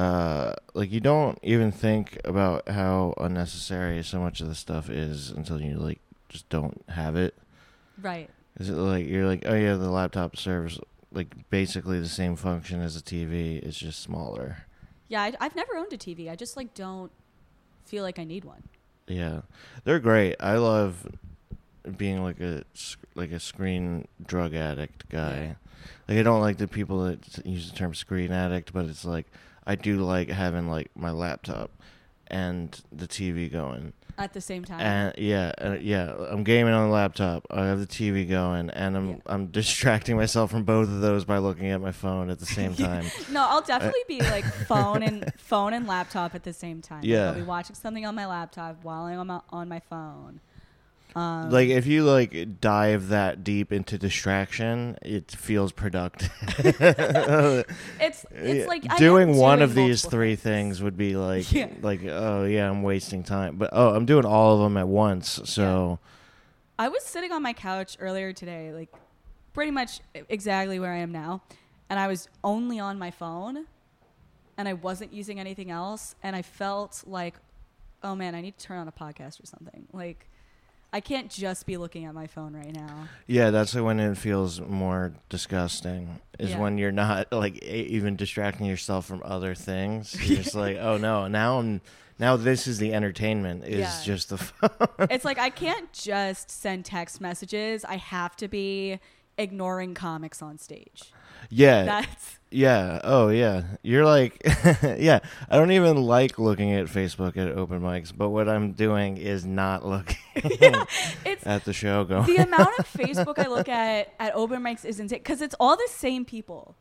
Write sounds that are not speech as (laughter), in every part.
uh, like you don't even think about how unnecessary so much of the stuff is until you like just don't have it. Right. Is it like you're like, oh yeah, the laptop serves like basically the same function as a TV. It's just smaller. Yeah, I, I've never owned a TV. I just like don't feel like I need one. Yeah, they're great. I love being like a like a screen drug addict guy. Like I don't like the people that use the term screen addict, but it's like I do like having like my laptop and the TV going. At the same time. And yeah, uh, yeah, I'm gaming on the laptop. I have the TV going, and I'm Yeah. I'm distracting myself from both of those by looking at my phone at the same (laughs) time. no, I'll definitely be like (laughs) phone and phone and laptop at the same time. Yeah. I'll be watching something on my laptop while I'm on- on my phone. Um, like if you like dive that deep into distraction, it feels productive. (laughs) it's it's like am doing one of these three things would be like (laughs) Yeah. like oh yeah, I'm wasting time. But oh, I'm doing all of them at once. So I was sitting on my couch earlier today, like pretty much exactly where I am now, and I was only on my phone, and I wasn't using anything else, and I felt like, oh man, I need to turn on a podcast or something. Like, I can't just be looking at my phone right now. yeah, that's when it feels more disgusting. Is Yeah. when you're not (laughs) like even distracting yourself from other things. (laughs) You're just like, oh no, now I'm now this is the entertainment is Yeah. just the (laughs) phone. it's like I can't just send text messages. I have to be ignoring comics on stage. yeah, That's Yeah. Oh, yeah. You're like, (laughs) yeah. I don't even like looking at Facebook at open mics, but what I'm doing is not looking (laughs) it's at the show going. the amount of (laughs) Facebook I look at at open mics is insane because it's all the same people.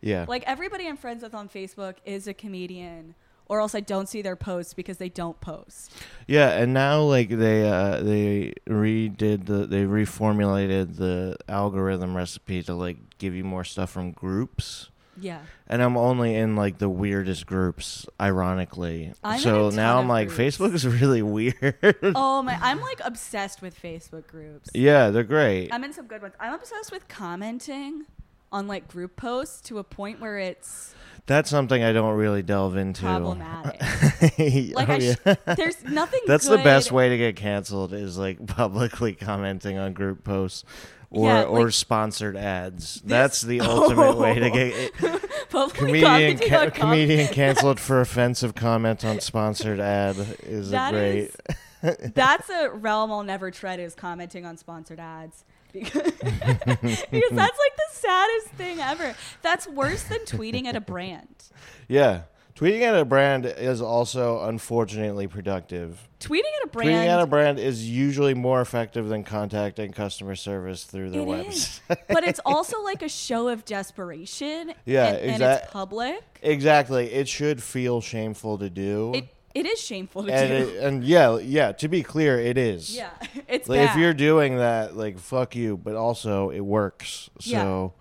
yeah. Like everybody I'm friends with on Facebook is a comedian, or else I don't see their posts because they don't post. yeah. And now, like, they, uh, they redid the, they reformulated the algorithm recipe to, like, give you more stuff from groups. Yeah. And I'm only in, like, the weirdest groups, ironically. I'm so now I'm like, groups. Facebook is (laughs) really weird. Oh my! I'm like obsessed with Facebook groups. yeah, they're great. I'm in some good ones. I'm obsessed with commenting on like group posts to a point where it's That's something I don't really delve into. problematic. (laughs) like Like I sh- there's nothing. That's the best way to get canceled is like publicly commenting on group posts or Yeah, or like- sponsored ads. That's the (laughs) ultimate way to get (laughs) Publicly comedian ca- com- comedian canceled for offensive comment on sponsored ad is That a great. is- that's a realm I'll never tread is commenting on sponsored ads. Because, (laughs) because that's like the saddest thing ever. That's worse than tweeting at a brand. yeah. Tweeting at a brand is also unfortunately productive. Tweeting at a brand. Tweeting at a brand is usually more effective than contacting customer service through their It website. is. (laughs) but it's also like a show of desperation. Yeah, and, and it's public. Exactly. It should feel shameful to do. It it is shameful to and do. it, and yeah, yeah. To be clear, it is. yeah, (laughs) it's Like bad. if you're doing that, like fuck you, but also it works. So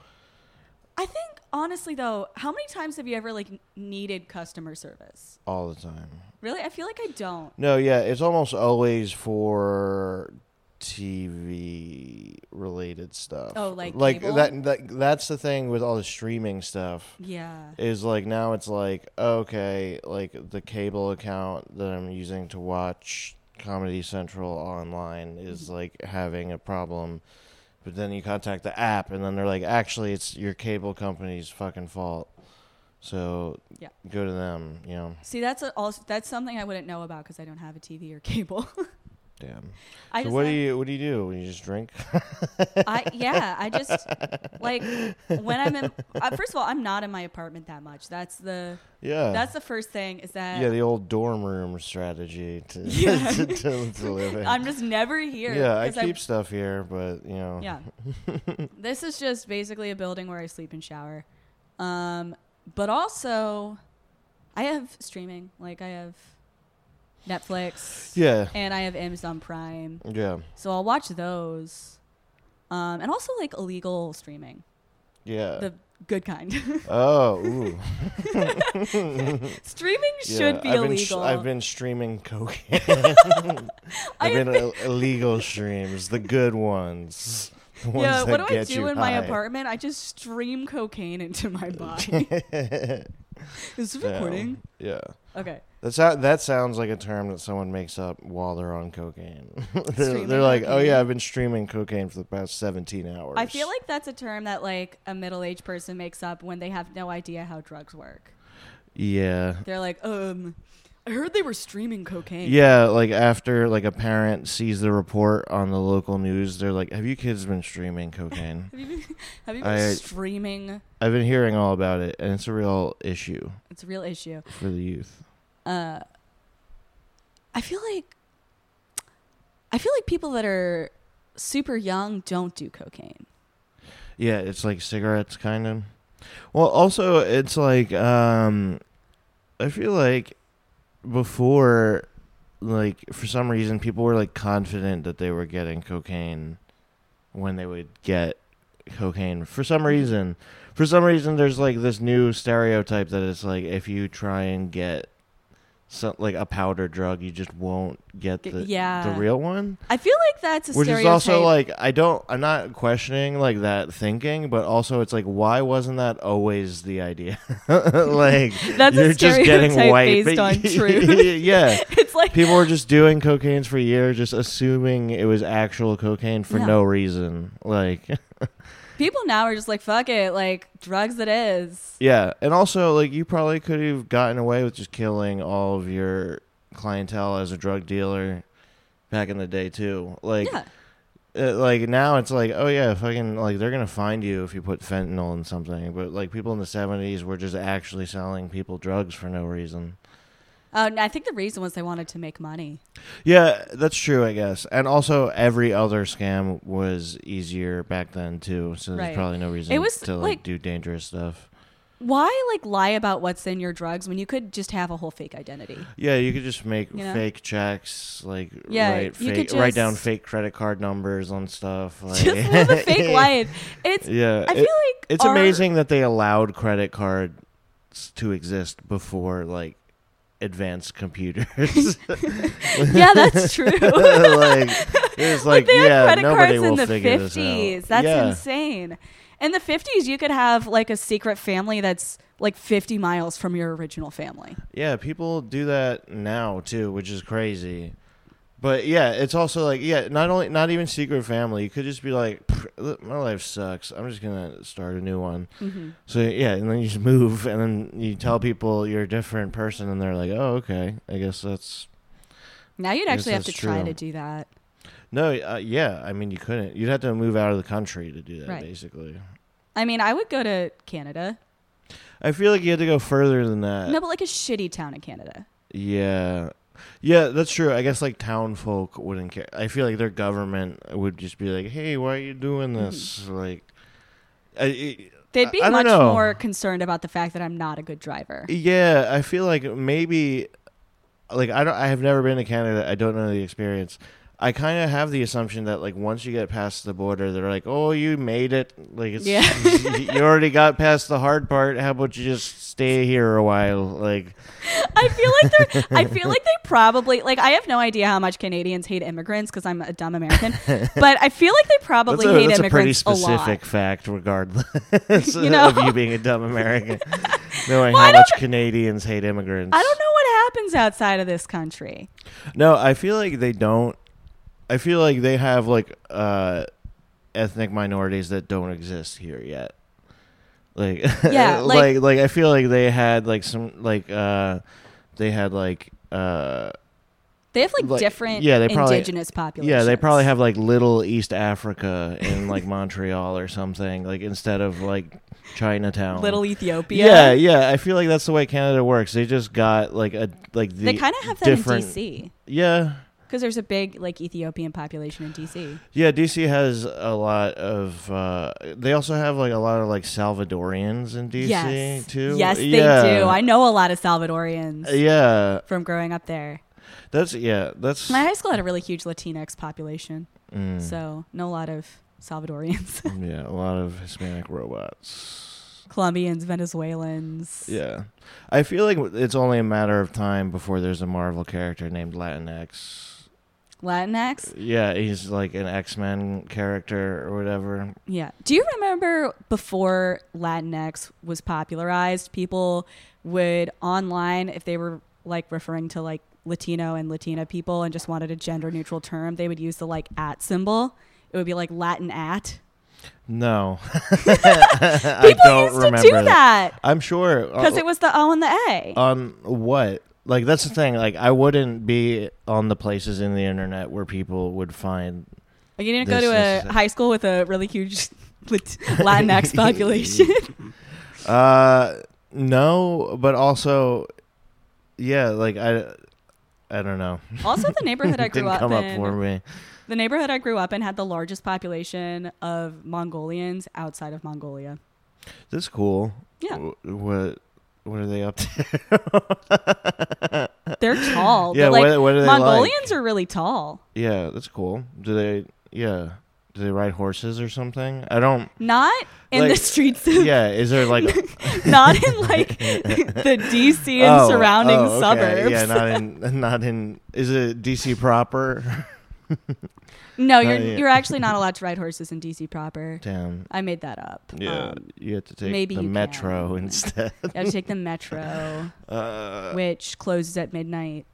I think honestly though, how many times have you ever like needed customer service? all the time. Really, I feel like I don't. No, yeah, it's almost always for TV related stuff. Oh, like like cable? that, that. That's the thing with all the streaming stuff. Yeah. Is like now it's like okay, like the cable account that I'm using to watch Comedy Central online Mm-hmm. is like having a problem. But then you contact the app, and then they're like, actually, it's your cable company's fucking fault. So Yeah. go to them. You know, See, that's a, also that's something I wouldn't know about because I don't have a TV or cable. (laughs) damn. I so what do you what do you do? You just drink? I yeah, I (laughs) just like when I'm in. Uh, first of all, I'm not in my apartment that much. That's the yeah. that's the first thing is that yeah, the old dorm room strategy to (laughs) Yeah. to, to, to live in. I'm just never here. yeah, I keep stuff here, but you know. Yeah. (laughs) this is just basically a building where I sleep and shower. Um, but also, I have streaming. Like, I have Netflix. Yeah. And I have Amazon Prime. Yeah. So I'll watch those. Um, and also, like, illegal streaming. Yeah. The good kind. (laughs) oh, ooh. (laughs) streaming Yeah, should be I've been sh- illegal. I've been streaming cocaine. (laughs) I I've have been illegal streams, the good ones, The ones yeah, what do I do in my apartment? I just stream cocaine into my body. Is this recording? Yeah. Okay. That sou- that sounds like a term that someone makes up while they're on cocaine. (laughs) they're, they're like, "Oh yeah, I've been streaming cocaine for the past 17 hours." I feel like that's a term that like a middle-aged person makes up when they have no idea how drugs work. Yeah. They're like, um, I heard they were streaming cocaine. Yeah, like after like a parent sees the report on the local news, they're like, "Have you kids been streaming cocaine?" (laughs) Have you been, (laughs) have you been I- streaming? I've been hearing all about it, and it's a real issue It's a real issue. for the youth. Uh, I feel like I feel like people that are super young don't do cocaine. Yeah, it's like cigarettes, kind of. Well, also, it's like um, I feel like before, like for some reason, people were like confident that they were getting cocaine when they would get cocaine. For some reason, for some reason, there's like this new stereotype that it's like if you try and get some like a powder drug, you just won't get the yeah. the real one. I feel like that's a Which stereotype. is also like I don't I'm not questioning like that thinking, but also it's like why wasn't that always the idea? (laughs) like (laughs) That's a you're just getting white based (laughs) on truth. yeah. it's like People were just doing cocaine for years, just assuming it was actual cocaine for Yeah. no reason. Like people now are just like fuck it, like drugs it is. Yeah. And also like you probably could have gotten away with just killing all of your clientele as a drug dealer back in the day too. Like yeah. uh, like now it's like oh yeah fucking like they're gonna find you if you put fentanyl in something but like people in the 70s were just actually selling people drugs for no reason Uh, I think the reason was they wanted to make money. yeah that's true i guess and also every other scam was easier back then too so there's Right. probably no reason It was, to like, like- do dangerous stuff Why like lie about what's in your drugs when you could just have a whole fake identity? yeah you could just make You know? fake checks like Yeah, write you fake could write down just- fake credit card numbers on stuff like (laughs) Just live a fake (laughs) life. It's yeah I it- feel like It's our- amazing that they allowed credit cards to exist before like advanced computers. (laughs) yeah, that's (laughs) true. (laughs) like it's like, they had yeah, credit nobody cards will in the this out. fifties. That's yeah. insane. In the fifties, you could have like a secret family that's like fifty miles from your original family. Yeah, people do that now too, which is crazy. But yeah, it's also like yeah, not only not even secret family. You could just be like, my life sucks. I'm just gonna start a new one. Mm-hmm. So yeah, and then you just move, and then you tell people you're a different person, and they're like, oh okay, I guess that's Now you'd actually have to that's try to do that. No, uh, yeah. I mean, you couldn't. You'd have to move out of the country to do that, Right. basically. I mean, I would go to Canada. I feel like you had to go further than that. no, but like a shitty town in Canada. Yeah, yeah, that's true. I guess like town folk wouldn't care. I feel like their government would just be like, "Hey, why are you doing Mm-hmm. this?" Like, I, it- They'd be I don't much know. more concerned about the fact that I'm not a good driver. yeah, I feel like maybe, like I don't. I have never been to Canada. I don't know the experience. I kind of have the assumption that like once you get past the border, they're like, "Oh, you made it. Like it's Yeah. (laughs) you already got past the hard part. How about you just stay here a while?" Like, I feel like they're. I (laughs) feel like they probably like. I have no idea how much Canadians hate immigrants because I'm a dumb American, but I feel like they probably that's a, hate that's a pretty immigrants a, lot. specific fact, regardless (laughs) You know? of you being a dumb American, knowing Well, I how don't much Canadians hate immigrants. I don't know what happens outside of this country. No, I feel like they don't. I feel like they have like uh, ethnic minorities that don't exist here yet. Like Yeah, (laughs) like, like- like I feel like they had like some like uh, they had like uh, They have like, Like, different yeah, they probably- indigenous populations. yeah, they probably have like little East Africa in like (laughs) Montreal or something like instead of like Chinatown. little Ethiopia. Yeah, yeah. I feel like that's the way Canada works. They just got like a like the they kind of have that different- in DC yeah. Because there's a big like Ethiopian population in DC. Yeah, DC has a lot of. Uh, they also have like a lot of like Salvadorians in DC yes, too. yes, they do. I know a lot of Salvadorians Yeah, from growing up there. that's yeah, that's. My high school had a really huge Latinx population, mm, so know a lot of Salvadorians, (laughs) yeah, a lot of Hispanic robots. Colombians, Venezuelans. Yeah, I feel like it's only a matter of time before there's a Marvel character named Latinx. Latinx. Yeah, he's like an X Men character or whatever. Yeah. Do you remember before Latinx was popularized, people would online, if they were like referring to like Latino and Latina people and just wanted a gender neutral term, they would use the like at symbol. It would be like Latin at. No, (laughs) People I don't used to remember do that I'm sure because uh, it was the O and the A. on what. Like that's the thing. Like I wouldn't be on the places in the internet where people would find. Like, you didn't go to a high school with a really huge (laughs) Latinx (laughs) population. (laughs) Uh, no, but also, yeah. Like I, I don't know. also, the neighborhood I grew Didn't up come up in. for me. The neighborhood I grew up in had the largest population of Mongolians outside of Mongolia. That's cool. Yeah. Wh- What What are they up to? (laughs) They're tall. yeah. but, like, what, what are they like? Mongolians are really tall. Yeah, that's cool. Do they? Yeah. Do they ride horses or something? I don't. Not in the Like, streets of, Yeah. Is there like? (laughs) not in like the DC and Oh, surrounding oh, okay. suburbs. Yeah, not in. Not in. Is it DC proper? (laughs) no, you're yeah. you're actually not allowed to ride horses in DC proper. Damn. I made that up. Yeah, Um, you have to take maybe the metro can. instead. you have to take the metro, (laughs) Uh, which closes at midnight.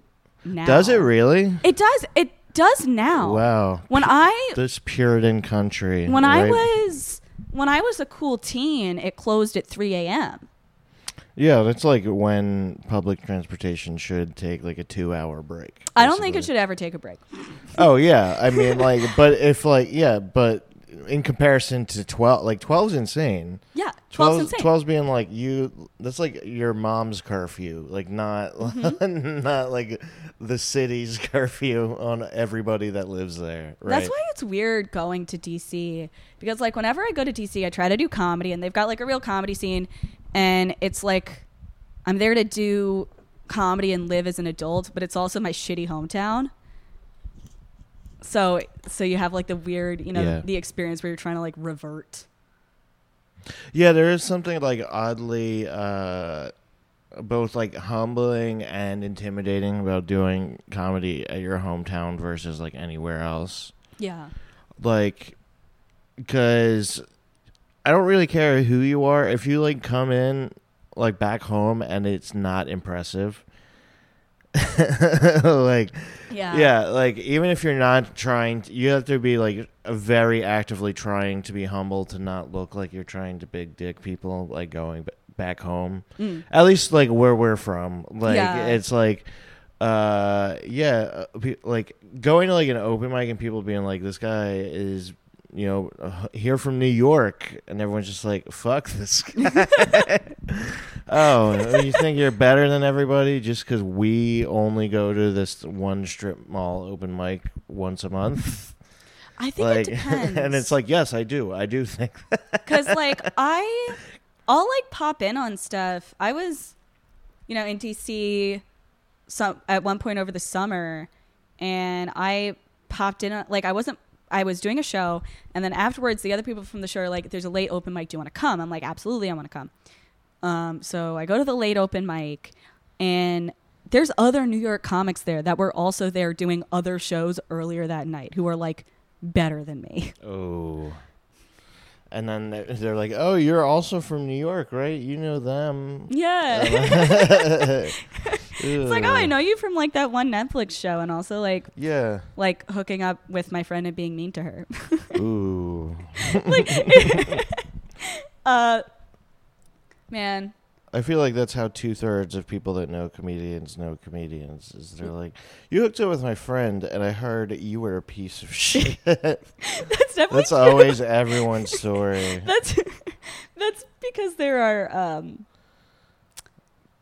Now does it really? It does. It does now. Wow. When I This Puritan country. when I was when I was a cool teen, it closed at 3 a.m. Yeah, that's like when public transportation should take like a two-hour break. I don't think it should ever take a break. Oh yeah, I mean like, (laughs) but if like yeah, but in comparison to twelve, like 12's insane. Yeah, 12's 12, insane. 12's being like you. That's like your mom's curfew, like not Mm-hmm. (laughs) not like the city's (laughs) curfew on everybody that lives there. Right? That's why it's weird going to DC because like whenever I go to DC, I try to do comedy and they've got like a real comedy scene and it's like I'm there to do comedy and live as an adult, but it's also my shitty hometown. So so you have like the weird, you know, Yeah. the experience where you're trying to like revert. Yeah, there is something like oddly uh both like humbling and intimidating about doing comedy at your hometown versus like anywhere else. Yeah. Like cuz I don't really care who you are if you like come in like back home and it's not impressive. (laughs) like Yeah. yeah, like even if you're not trying, to, you have to be like very actively trying to be humble to not look like you're trying to big dick people like going back home. Mm. At least like where we're from, like Yeah. it's like, uh, yeah, uh, like going to like an open mic and people being like, this guy is. You know, uh, here from New York, and everyone's just like, "Fuck this guy." (laughs) oh, you think you're better than everybody just because we only go to this one strip mall open mic once a month? I think like, it depends. (laughs) and it's like, yes, I do. I do think. Cause like (laughs) I, I'll like pop in on stuff. I was, you know, in DC, some at one point over the summer, and I popped in. on- Like I wasn't. I was doing a show, and then afterwards, the other people from the show are like, "There's a late open mic. Do you want to come?" I'm like, "Absolutely, I want to come." Um, so I go to the late open mic, and there's other New York comics there that were also there doing other shows earlier that night who are like better than me. Oh. And then they're, they're like, "Oh, you're also from New York, right? You know them." Yeah. it's (laughs) (laughs) It's like, oh, I know you from like that one Netflix show, and also like Yeah. like hooking up with my friend and being mean to her. (laughs) Ooh. like, uh, man, I feel like that's how two thirds of people that know comedians know comedians. Is they're like, you hooked up with my friend, and I heard you were a piece of shit. (laughs) that's definitely that's true. always everyone's story. (laughs) that's (laughs) that's because there are um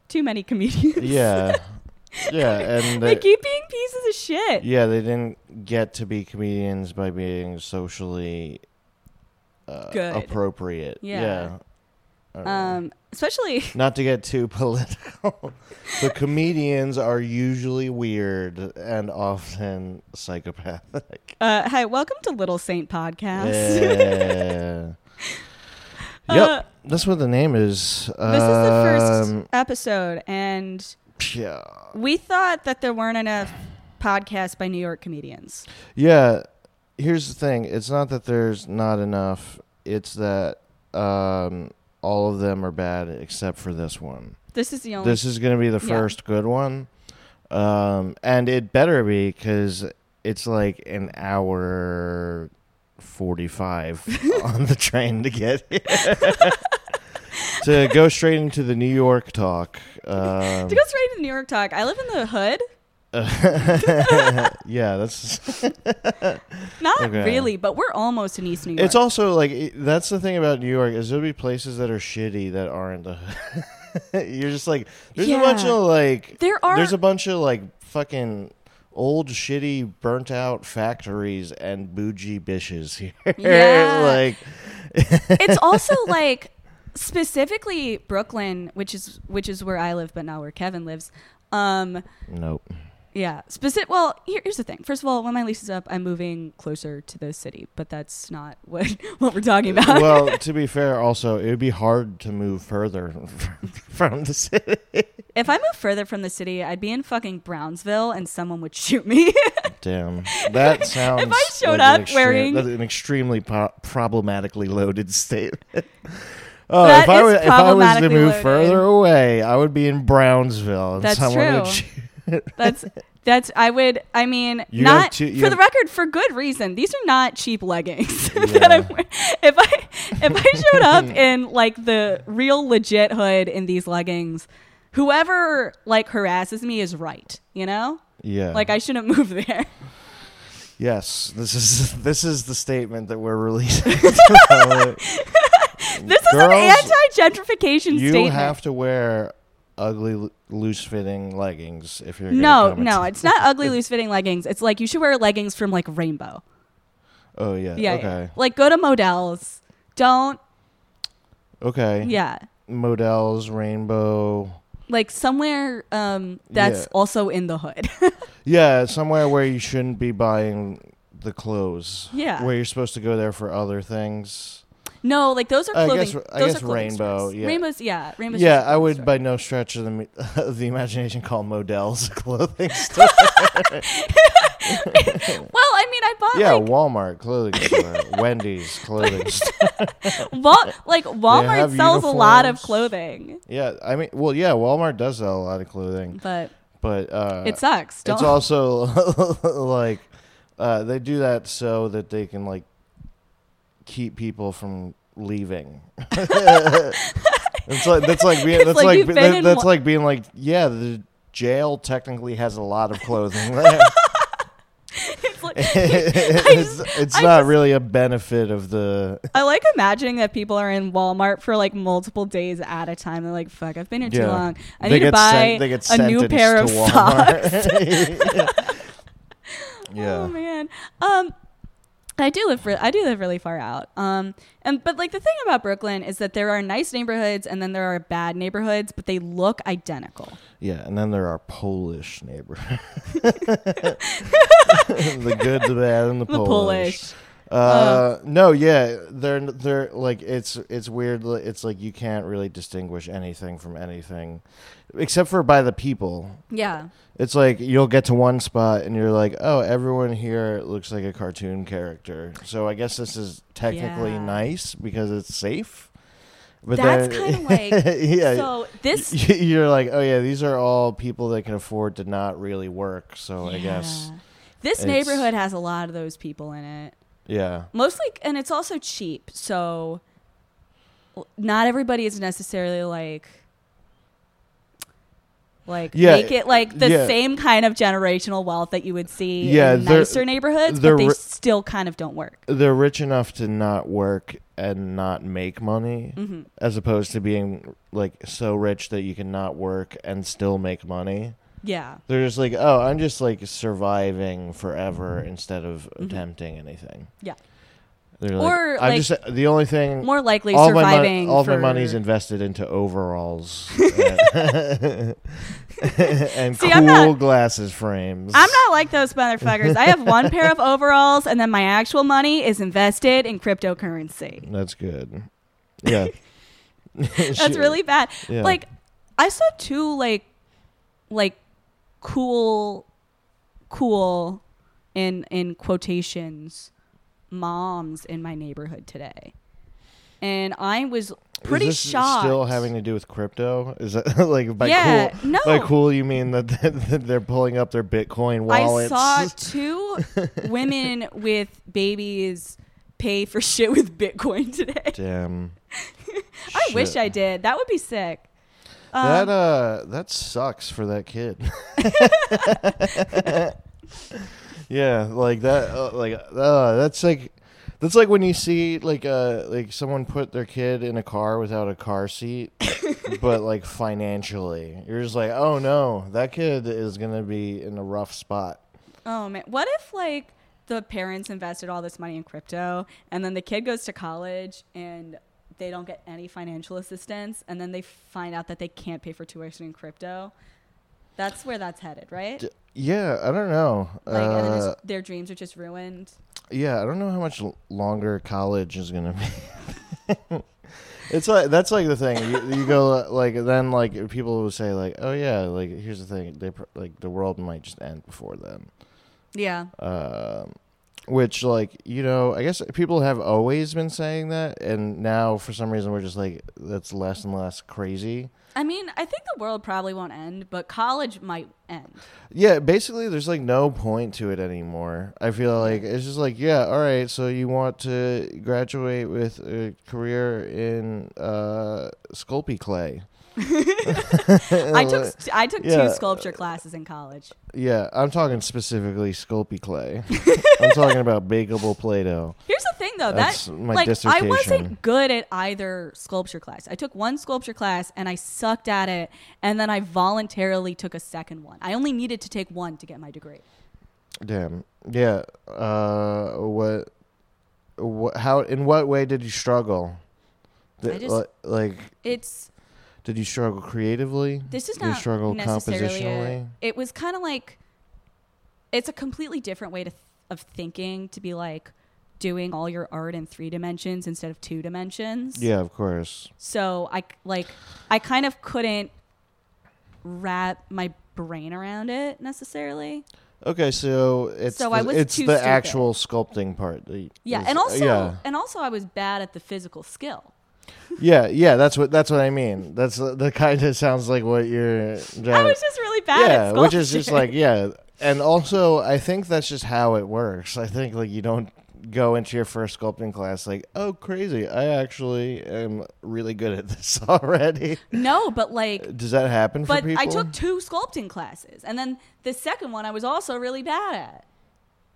too many comedians. Yeah, yeah, and they they, keep being pieces of shit. yeah, they didn't get to be comedians by being socially uh, Good. appropriate. Yeah. Yeah. I don't know. Um, especially (laughs) Not to get too political, (laughs) but comedians are usually weird and often psychopathic. uh, hi, welcome to Little Saint Podcast. Yeah. (laughs) Uh, yep, that's what the name is. This is the first Um, episode, and yeah. we thought that there weren't enough podcasts by New York comedians. Yeah. Here's the thing. It's not that there's not enough. It's that um, all of them are bad except for this one. This is the only. This is going to be the Yeah. first good one. Um, and it better be because it's like an hour 45 (laughs) on the train to get here. (laughs) to go straight into the New York talk. Um, to go straight to New York talk. I live in the hood. (laughs) yeah, that's. (laughs) Not Okay. really, but we're almost in East New York. It's also like it- that's the thing about New York is there'll be places that are shitty that aren't the. (laughs) You're just like there's a bunch of like There are- there's a bunch of like fucking old shitty burnt out factories and bougie bitches here. Yeah. like it's also like specifically Brooklyn, which is which is where I live, but not where Kevin lives. Um, nope. Yeah, specific. Well, here, here's the thing. First of all, when my lease is up, I'm moving closer to the city, but that's not what (laughs) what we're talking about. well, (laughs) to be fair, also it would be hard to move further (laughs) from the city. if I move further from the city, I'd be in fucking Brownsville, and someone would shoot me. Damn, that sounds. if I showed like an up wearing- an extremely po- problematically loaded statement. Oh, uh, That if I, was, if I was to move loaded. further away, I would be in Brownsville. And That's someone would true. shoot- That's that's I would I mean You not you for have- the record for good reason. These are not cheap leggings (laughs) Yeah. that I'm wearing. If I if I showed up (laughs) in like the real legit hood in these leggings, whoever like harasses me is right, you know? yeah. Like I shouldn't (laughs) move there. yes, this is this is the statement that we're releasing. This is Girls, an anti-gentrification you statement. have to wear ugly, loose-fitting leggings if you're. no, no, it's not (laughs) ugly loose-fitting leggings. It's like you should wear leggings from like Rainbow. Oh yeah. Yeah, okay. yeah. Like go to Modell's. Don't. Okay. Yeah. Modell's, rainbow. Like somewhere um, that's Yeah. also in the hood. (laughs) Yeah, somewhere where you shouldn't be buying the clothes. Yeah. Where you're supposed to go there for other things. No, like those are I clothing. guess- I those guess are clothing Rainbow, stores. yeah. Rainbows, yeah, rainbows. yeah, I would store. by no stretch of the of (laughs) the imagination call Modell's a (laughs) clothing store. (laughs) Well, I mean, I bought yeah, like Walmart clothing store, Wendy's clothing store. Wal- like Walmart sells a lot of clothing, Yeah, I mean, well, yeah, Walmart does sell a lot of clothing, but but uh, it sucks. Don't. it's also like uh, they do that so that they can like keep people from leaving. (laughs) (laughs) it's like that's like being that's like like, be- that- that's one- like being like yeah the jail technically has a lot of clothing (laughs) there. it's like, it's I not just- really a benefit of the I like imagining that people are in Walmart for like multiple days at a time. They're like, "Fuck, I've been here too long. I they need to buy sent, a new pair of socks." Walmart. yeah. Oh man. Um I do live re- I do live really far out. Um and but like the thing about Brooklyn is that there are nice neighborhoods and then there are bad neighborhoods, but they look identical. Yeah, and then there are Polish neighborhoods. (laughs) (laughs) the good, the bad, and the, The Polish. Polish. Uh, no, yeah, they're they're like it's it's weird. It's like you can't really distinguish anything from anything, except for by the people. Yeah. It's like you'll get to one spot and you're like, oh, everyone here looks like a cartoon character. So I guess this is technically Yeah. nice because it's safe. But That's then, kinda like- (laughs) yeah, So this (laughs) you're like, oh yeah, these are all people that can afford to not really work. So I guess, this neighborhood has a lot of those people in it. Yeah, Mostly and it's also cheap. So not everybody is necessarily like like Yeah, make it like the yeah. same kind of generational wealth that you would see Yeah, in nicer neighborhoods, but they ri- still kind of don't work. they're rich enough to not work and not make money, hmm as opposed to being like so rich that you can not work and still make money. Yeah. They're just like, oh, I'm just like surviving forever instead of Mhm. attempting anything. Yeah. They're Or, like, I'm like, just the only thing. More likely all my surviving. money, all for, my money's invested into overalls (laughs) and, (laughs) and See, cool not- glasses frames. I'm not like those motherfuckers. I have one pair of (laughs) overalls, and then my actual money is invested in cryptocurrency. That's good. Yeah, That's really bad. Yeah. Like, I saw two like, like, cool cool in in quotations moms in my neighborhood today. And I was pretty Is this shocked. Still having to do with crypto? Is that (laughs) like by Yeah, cool? no. By cool, you mean that (laughs) that they're pulling up their Bitcoin wallets? I saw two (laughs) women with babies pay for shit with Bitcoin today. Damn. I wish I did. That would be sick. That Um, uh, that sucks for that kid. (laughs) yeah, like that. Uh, like uh, that's like. That's like when you see like uh like someone put their kid in a car without a car seat, (laughs) but like financially, you're just like, oh no, that kid is gonna be in a rough spot. Oh man, what if like the parents invested all this money in crypto and then the kid goes to college and they don't get any financial assistance and then they find out that they can't pay for tuition in crypto? That's where that's headed, right? D- Yeah, I don't know. Like, and then Uh, their dreams are just ruined. Yeah, I don't know how much l- longer college is gonna be. (laughs) it's like that's like the thing. You, you go uh, (laughs) like then like people will say like, oh yeah, like here's the thing. They pr- like the world might just end before then. Yeah. Um, which like you know, I guess people have always been saying that, and now for some reason we're just like that's less and less crazy. I mean, I think the world probably won't end, but college might end. Yeah, basically, there's like no point to it anymore. I feel like it's just like, yeah, all right. So you want to graduate with a career in uh, Sculpey clay? (laughs) I took I took Yeah. two sculpture classes in college. Yeah, I'm talking specifically Sculpey clay. (laughs) I'm talking about bakeable Play-Doh. Here's the thing, though. That's that my like I dissertation. wasn't good at either sculpture class. I took one sculpture class and I sucked at it, and then I voluntarily took a second one. I only needed to take one to get my degree. Damn. Yeah. Uh, what? What? How? In what way did you struggle? I just- li- like, It's did you struggle creatively? this is Did you struggle necessarily. compositionally? A, it was kind of like it's a completely different way to th- of thinking to be like doing all your art in three dimensions instead of two dimensions. Yeah, of course. So I like I kind of couldn't wrap my brain around it necessarily. Okay, so it's So the, I was it's too the stupid. actual sculpting part. that Yeah, is- and also yeah, and also I was bad at the physical skill. Yeah, yeah. That's what that's what I mean. That's uh, the kind of sounds like what you're. I was just really bad yeah, which is just like yeah, and also I think that's just how it works. I think like you don't go into your first sculpting class like oh crazy I actually am really good at this (laughs) already. No, but like Does that happen for but people? I took two sculpting classes and then the second one I was also really bad at.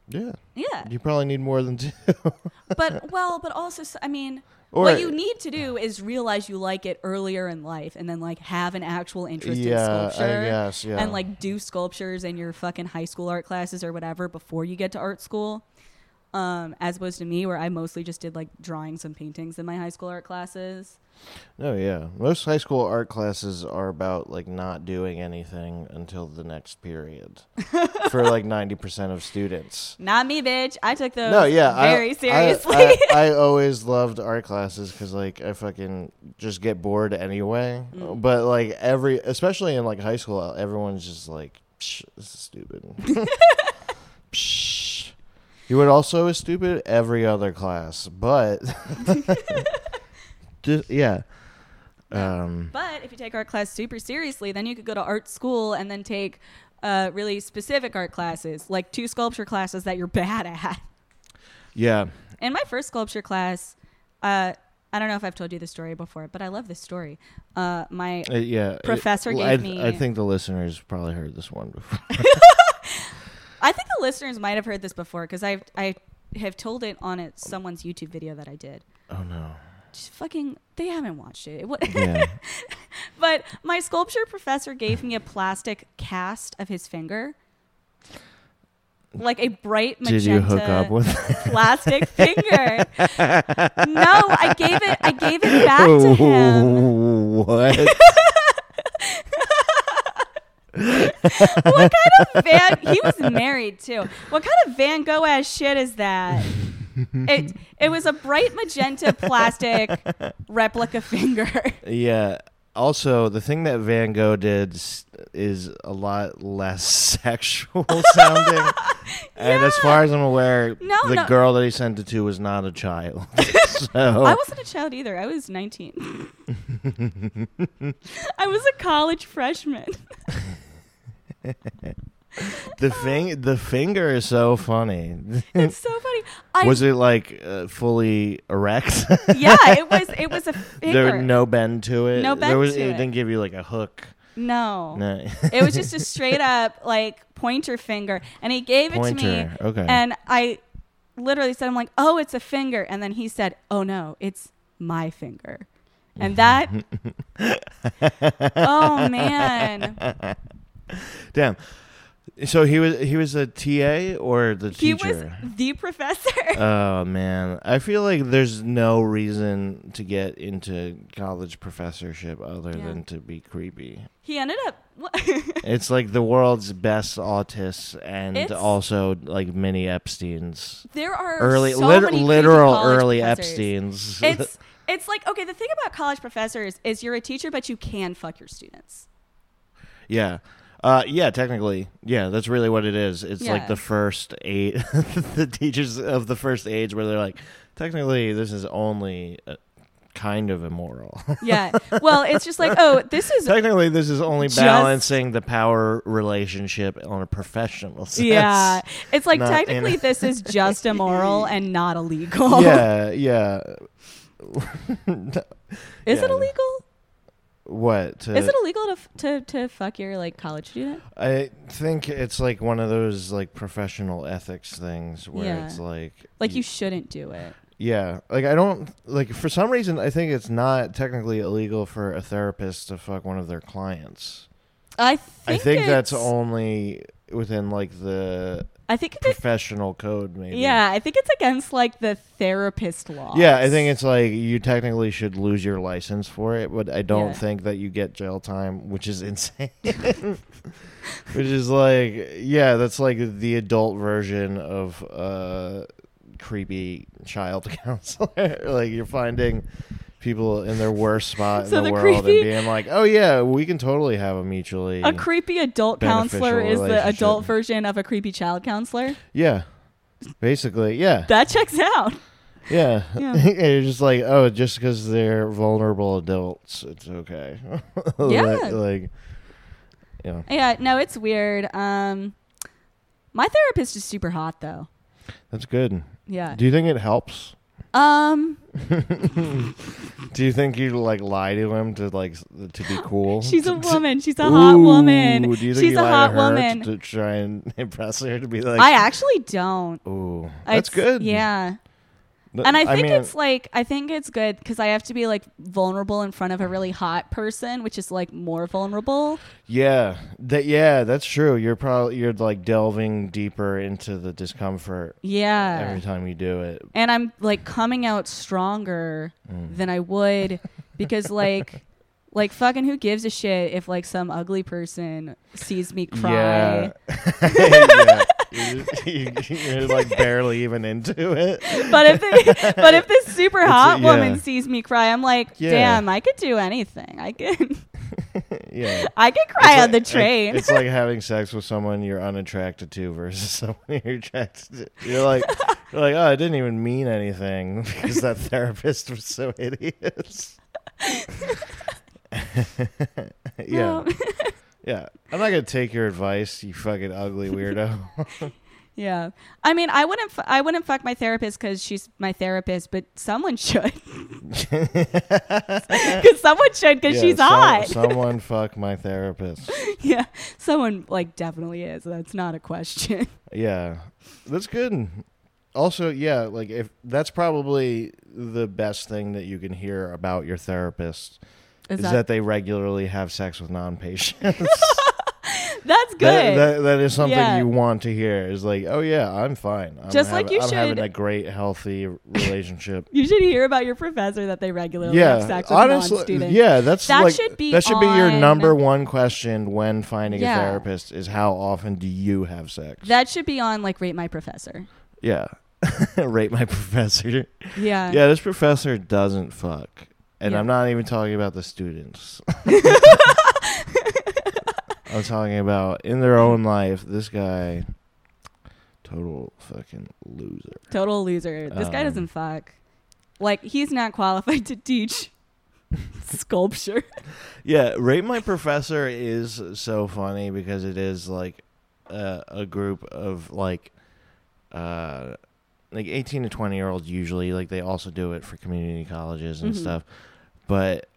yeah. Yeah. You probably need more than two. But (laughs) well, but also I mean Or- what you need to do is realize you like it earlier in life and then like have an actual interest Yeah, in sculpture. guess, yeah. And like do sculptures in your fucking high school art classes or whatever before you get to art school. Um, as opposed to me where I mostly just did like drawings and paintings in my high school art classes. Oh yeah, most high school art classes are about like not doing anything until the next period (laughs) for like ninety percent of students. Not me, bitch. I took those No, yeah, I- very I, seriously. I, I, (laughs) always loved art classes because like I fucking just get bored anyway. Mm. But like every, especially in like high school, everyone's just like, Psh, "This is stupid." (laughs) Psh. You would also is stupid every other class, but (laughs) just yeah. Um, But if you take art class super seriously, then you could go to art school and then take uh, really specific art classes, like two sculpture classes that you're (laughs) bad at. yeah. In my first sculpture class, uh, I don't know if I've told you the story before, but I love this story. Uh, my Uh, yeah. Professor It- gave I, me- I think the listeners probably heard this one before. (laughs) I think the listeners might have heard this before because I I have told it on it someone's YouTube video that I did. oh no. Just fucking, they haven't watched it. It Yeah. (laughs) But my sculpture professor gave me a plastic cast of his finger. Like a bright magenta Did you hook up with? plastic (laughs) finger. No, I gave it I gave it back to (laughs) him. what? What kind of Van he was married too. What kind of Van Gogh ass shit is that? It it was a bright magenta plastic replica finger. Yeah. also, the thing that Van Gogh did is a lot less (laughs) sexual sounding. And as far as I'm aware, No, the no. girl that he sent it to was not a child. (laughs) so I wasn't a child either. I was 19. (laughs) I was a college freshman. The thing, the finger is so funny. (laughs) It's so funny. I, was it like uh, fully erect? (laughs) yeah, it was. It was a finger. there was no bend to it. No There bend was, to it. it. didn't give you like a hook. no. No. it was just a (laughs) straight up like pointer finger, and he gave it to me, Okay. and I literally said, "I'm like, oh, it's a finger," and then he said, "Oh no, it's my finger," and that. oh man, Damn. So he was he was a TA or the teacher? he was the professor. (laughs) oh man, I feel like there's no reason to get into college professorship other Yeah. than to be creepy. he ended up. (laughs) It's like the world's best autists and It's- also like mini Epstein's. there are Early so lit- many literal early professors. Epstein's. It's (laughs) it's like okay. The thing about college professors is you're a teacher, but you can fuck your students. Yeah. Uh, yeah, technically, yeah, that's really what it is. It's like Yeah. the first eight, (laughs) the teachers of the first age, where they're like, technically, this is only uh, kind of immoral. (laughs) Yeah. Well, it's just like oh, this is technically, this is only Just- balancing the power relationship on a professional sense. Yeah. It's like Not technically (laughs) this is just immoral and not illegal. yeah, yeah. Is it Yeah. illegal? What? To, Is it illegal to, f- to to fuck your like college student? I think it's like one of those like professional ethics things where Yeah. it's like Like y- you shouldn't do it. Yeah, like I don't like for some reason I think it's not technically illegal for a therapist to fuck one of their clients. I think I think that's only within like the I think it, professional code maybe. yeah, I think it's against like the therapist law. Yeah, I think it's like you technically should lose your license for it, but I don't Yeah. think that you get jail time, which is (laughs) insane. which is like yeah, that's like the adult version of uh creepy child (laughs) counselor. like you're finding people in their worst spot So in the, the world creepy- and being like, "Oh yeah, we can totally have a mutually a creepy adult counselor is the adult version of a creepy child counselor. Yeah. Basically, yeah. That checks out. Yeah. Yeah. (laughs) You're just like, oh, just because they're vulnerable adults, it's okay. (laughs) Yeah. like, like, know, Yeah, no, it's weird. Um my therapist is super hot though. that's good. Yeah. Do you think it helps? Um Do you think you like lie to him to like s- to be cool? (laughs) she's a woman. She's a hot woman. Ooh, Do you think She's you a lie hot to her woman. to try and (laughs) impress her to be like, I actually don't. ooh, that's It's- good. Yeah. And I think mean, it's like I think it's good because I have to be like vulnerable in front of a really hot person, which is like more vulnerable. yeah, that yeah, that's true. You're probably you're like delving deeper into the discomfort Yeah. every time you do it. and I'm like coming out stronger Mm. than I would because like like fucking who gives a shit if like some ugly person sees me cry. Yeah. (laughs) yeah. You're, you're like barely even into it. But if they, but if this super It's a- hot yeah. woman sees me cry, I'm like, Yeah. damn, I could do anything. I can (laughs) Yeah. (laughs) I could cry It's on the like- train. It's like having sex with someone you're unattracted to versus someone you're attracted to. You're like, you're like, oh, I didn't even mean anything because that therapist was so hideous. (laughs) yeah, Um, (laughs) yeah. I'm not gonna take your advice, you fucking ugly weirdo. (laughs) Yeah, I mean, I wouldn't, f- I wouldn't fuck my therapist because she's my therapist, but someone should. Because someone should, because Yeah, she's some- hot. someone fuck my therapist. yeah, someone like definitely is. That's not a question. Yeah, that's good. Also, yeah, like if that's probably the best thing that you can hear about your therapist is, Is that, that, they regularly have sex with non-patients. (laughs) that's good? that, that, that is something Yeah. you want to hear. Is like, oh yeah, I'm fine. I'm Just like you I'm having a great, healthy relationship. (laughs) you should hear about your professor that they regularly have sex with honestly, non-students. yeah, that's That like should be that should be your number one question when finding Yeah. a therapist is how often do you have sex? That should be on like rate my professor. yeah, (laughs) rate my professor. Yeah. Yeah, this professor doesn't fuck. And Yeah. I'm not even talking about the students. (laughs) I'm talking about in their own life. This guy, total fucking loser. Total loser. This guy Um, doesn't fuck. Like he's not qualified to teach (laughs) sculpture. Yeah, rate my professor is so funny because it is like uh, a group of like uh like 18 to 20 year olds usually like they also do it for community colleges and Mhm. stuff but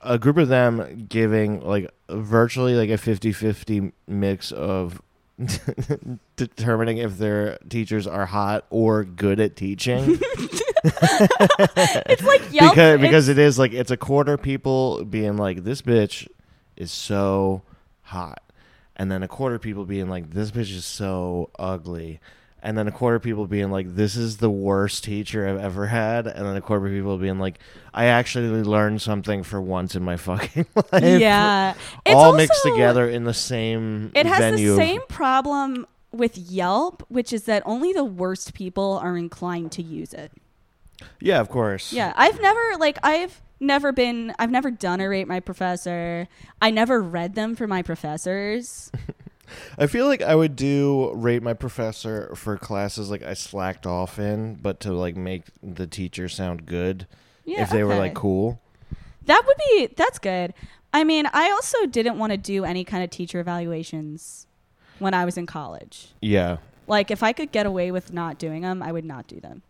a group of them giving like virtually like a 50-50 mix of (laughs) determining if their teachers are hot or good at teaching (laughs) it's like Yelp. because it's- because it is like it's a quarter people being like this bitch is so hot and then a quarter people being like this bitch is so ugly and then a quarter of people being like this is the worst teacher i've ever had and then a quarter of people being like i actually learned something for once in my (laughs) fucking life yeah. It's all mixed together in the same It has venue the same problem with Yelp, which is that only the worst people are inclined to use it. yeah of course Yeah, I've never like I've never been I've never done a rate my professor. I never read them for my professors. (laughs) I feel like I would do rate my professor for classes like I slacked off in, but to like make the teacher sound good Yeah, if they were like cool. That would be that's good. I mean, I also didn't want to do any kind of teacher evaluations when I was in college. Yeah. Like if I could get away with not doing them, I would not do them.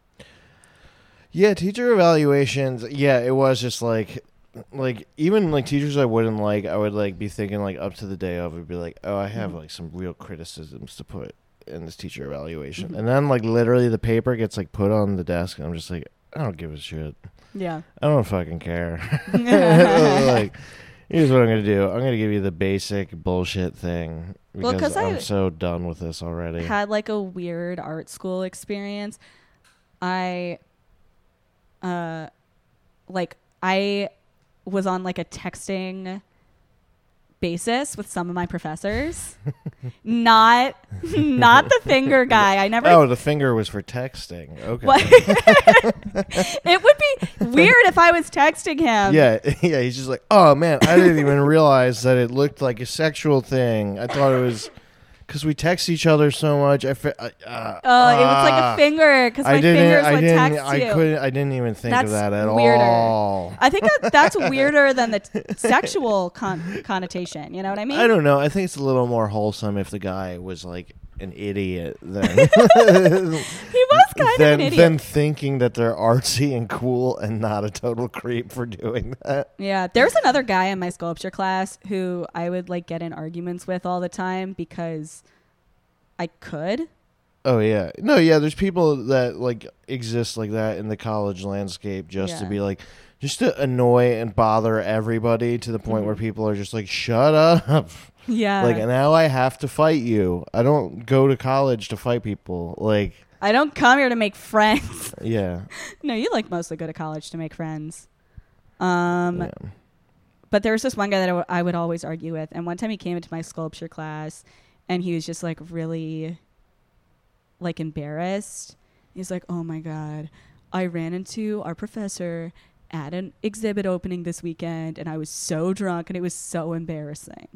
Yeah, teacher evaluations. Yeah, it was just like like even like teachers I wouldn't like, I would like be thinking like up to the day of would be like, "Oh, I have Mhm. like some real criticisms to put in this teacher evaluation." Mhm. And then like literally the paper gets like put on the desk and I'm just like, "I don't give a shit. Yeah. I don't fucking care." (laughs) (laughs) like here's what I'm gonna do. I'm gonna give you the basic bullshit thing Well, because 'cause I- I'm so done with this already. had like a weird art school experience. I uh like I was on like a texting basis with some of my professors. (laughs) not not the finger (laughs) guy. I never oh, the finger was for texting. Okay. (laughs) It would be weird if I was texting him. yeah, yeah. He's just like, oh man, I didn't even realize that it looked like a sexual thing. I thought it was because we text each other so much. I, fe- I uh, Oh, it was like a finger because my I didn't. fingers I would didn't. text I you. couldn't. I didn't even think That's of that at weirder. all. I think that that's (laughs) weirder than the t- sexual con- connotation. You know what I mean? I don't know. I think it's a little more wholesome if the guy was like an idiot than (laughs) He was kind than, of an idiot. than thinking that they're artsy and cool and not a total creep for doing that. Yeah, there was another guy in my sculpture class who I would like get in arguments with all the time because I could. Oh yeah, no, yeah. There's people that like exist like that in the college landscape just to be like, just to annoy and bother everybody to the point where Mhm. people are just like, shut up. Yeah. like now I have to fight you. I don't go to college to fight people. Like I don't come here to make friends. (laughs) yeah, no, you like mostly go to college to make friends. Um, yeah. but there was this one guy that I w- I would always argue with, and one time he came into my sculpture class, and he was just like really, like embarrassed. He's like, "Oh my god, I ran into our professor at an exhibit opening this weekend, and I was so drunk, and it was so embarrassing."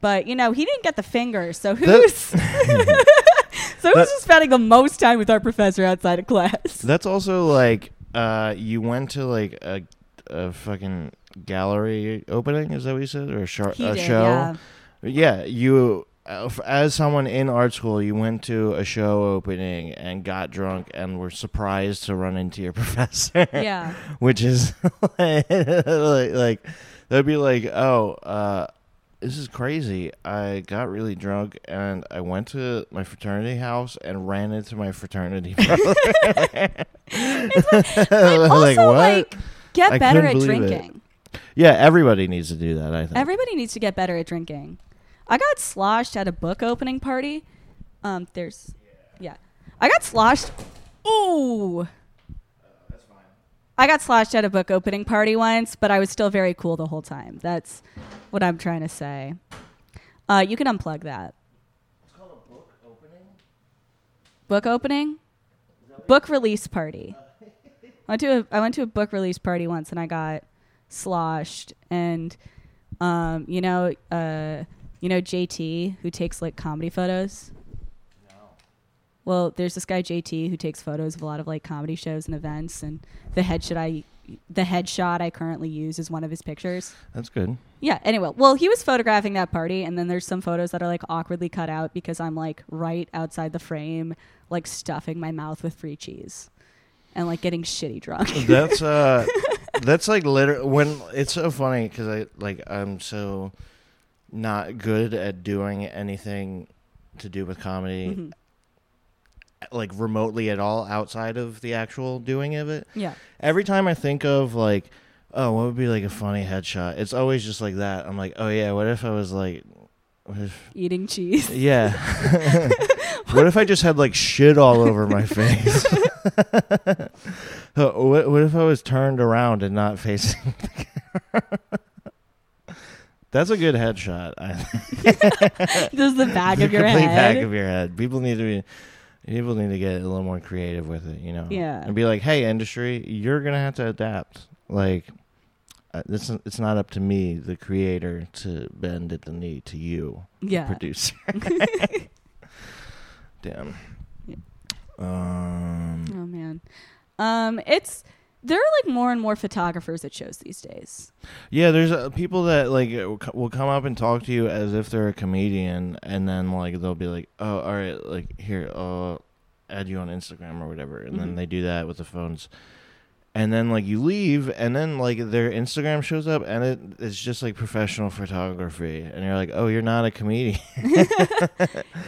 But you know, he didn't get the finger, so who's (laughs) (laughs) so who's That- just spending the most time with our professor outside of class? (laughs) That's also like uh, you went to like a, a fucking gallery opening. Is that what you said, or a, He a did, show? yeah. Yeah, you uh, as someone in art school, you went to a show opening and got drunk and were surprised to run into your professor. Yeah. which is like, like that'd be like, oh, uh, this is crazy. I got really drunk and I went to my fraternity house and ran into my fraternity (laughs) brother. (laughs) Like also, what? like, get I better at believe it. drinking. yeah, everybody needs to do that. I think. Everybody needs to get better at drinking. I got sloshed at a book opening party. Um, there's, yeah, I got sloshed. Ooh. I got sloshed at a book opening party once, but I was still very cool the whole time. That's what I'm trying to say. Uh, you can unplug that. It's called a Book opening? Book opening? Book release party. (laughs) I went to a I went to a book release party once and I got sloshed and um you know uh you know JT who takes like comedy photos. Well, there's this guy JT who takes photos of a lot of like comedy shows and events, and the headshot I, the headshot I currently use is one of his pictures. That's good. Yeah. Anyway, well, he was photographing that party, and then there's some photos that are like awkwardly cut out because I'm like right outside the frame, like stuffing my mouth with free cheese, and like getting shitty drunk. (laughs) That's uh, (laughs) that's like literally when it's so funny because I like I'm so not good at doing anything to do with comedy, Mhm. Like remotely at all outside of the actual doing of it. Yeah. Every time I think of like, oh, what would be like a funny headshot? It's always just like that. I'm like, oh yeah, what if I was like, if Eating cheese. (laughs) Yeah. (laughs) what if I just had like shit all over my face? (laughs) What, what if I was turned around and not facing the camera? That's a good headshot. I Just the back The of your head. back of your head. People need to be. People need to get a little more creative with it, you know. Yeah. And be like, "Hey, industry, you're gonna have to adapt. Like, uh, it's it's not up to me, the creator, to bend at the knee to you, yeah. producer. (laughs) Damn. Yeah. Um. Oh man. Um, it's there are like more and more photographers at shows these days. Yeah, there's uh, people that like uh, will come up and talk to you as if they're a comedian, and then like they'll be like, "Oh, all right, like here, I'll add you on Instagram or whatever," and Mhm. then they do that with the phones, and then like you leave, and then like their Instagram shows up, and it it's just like professional photography, and you're like, "Oh, you're not a comedian." (laughs)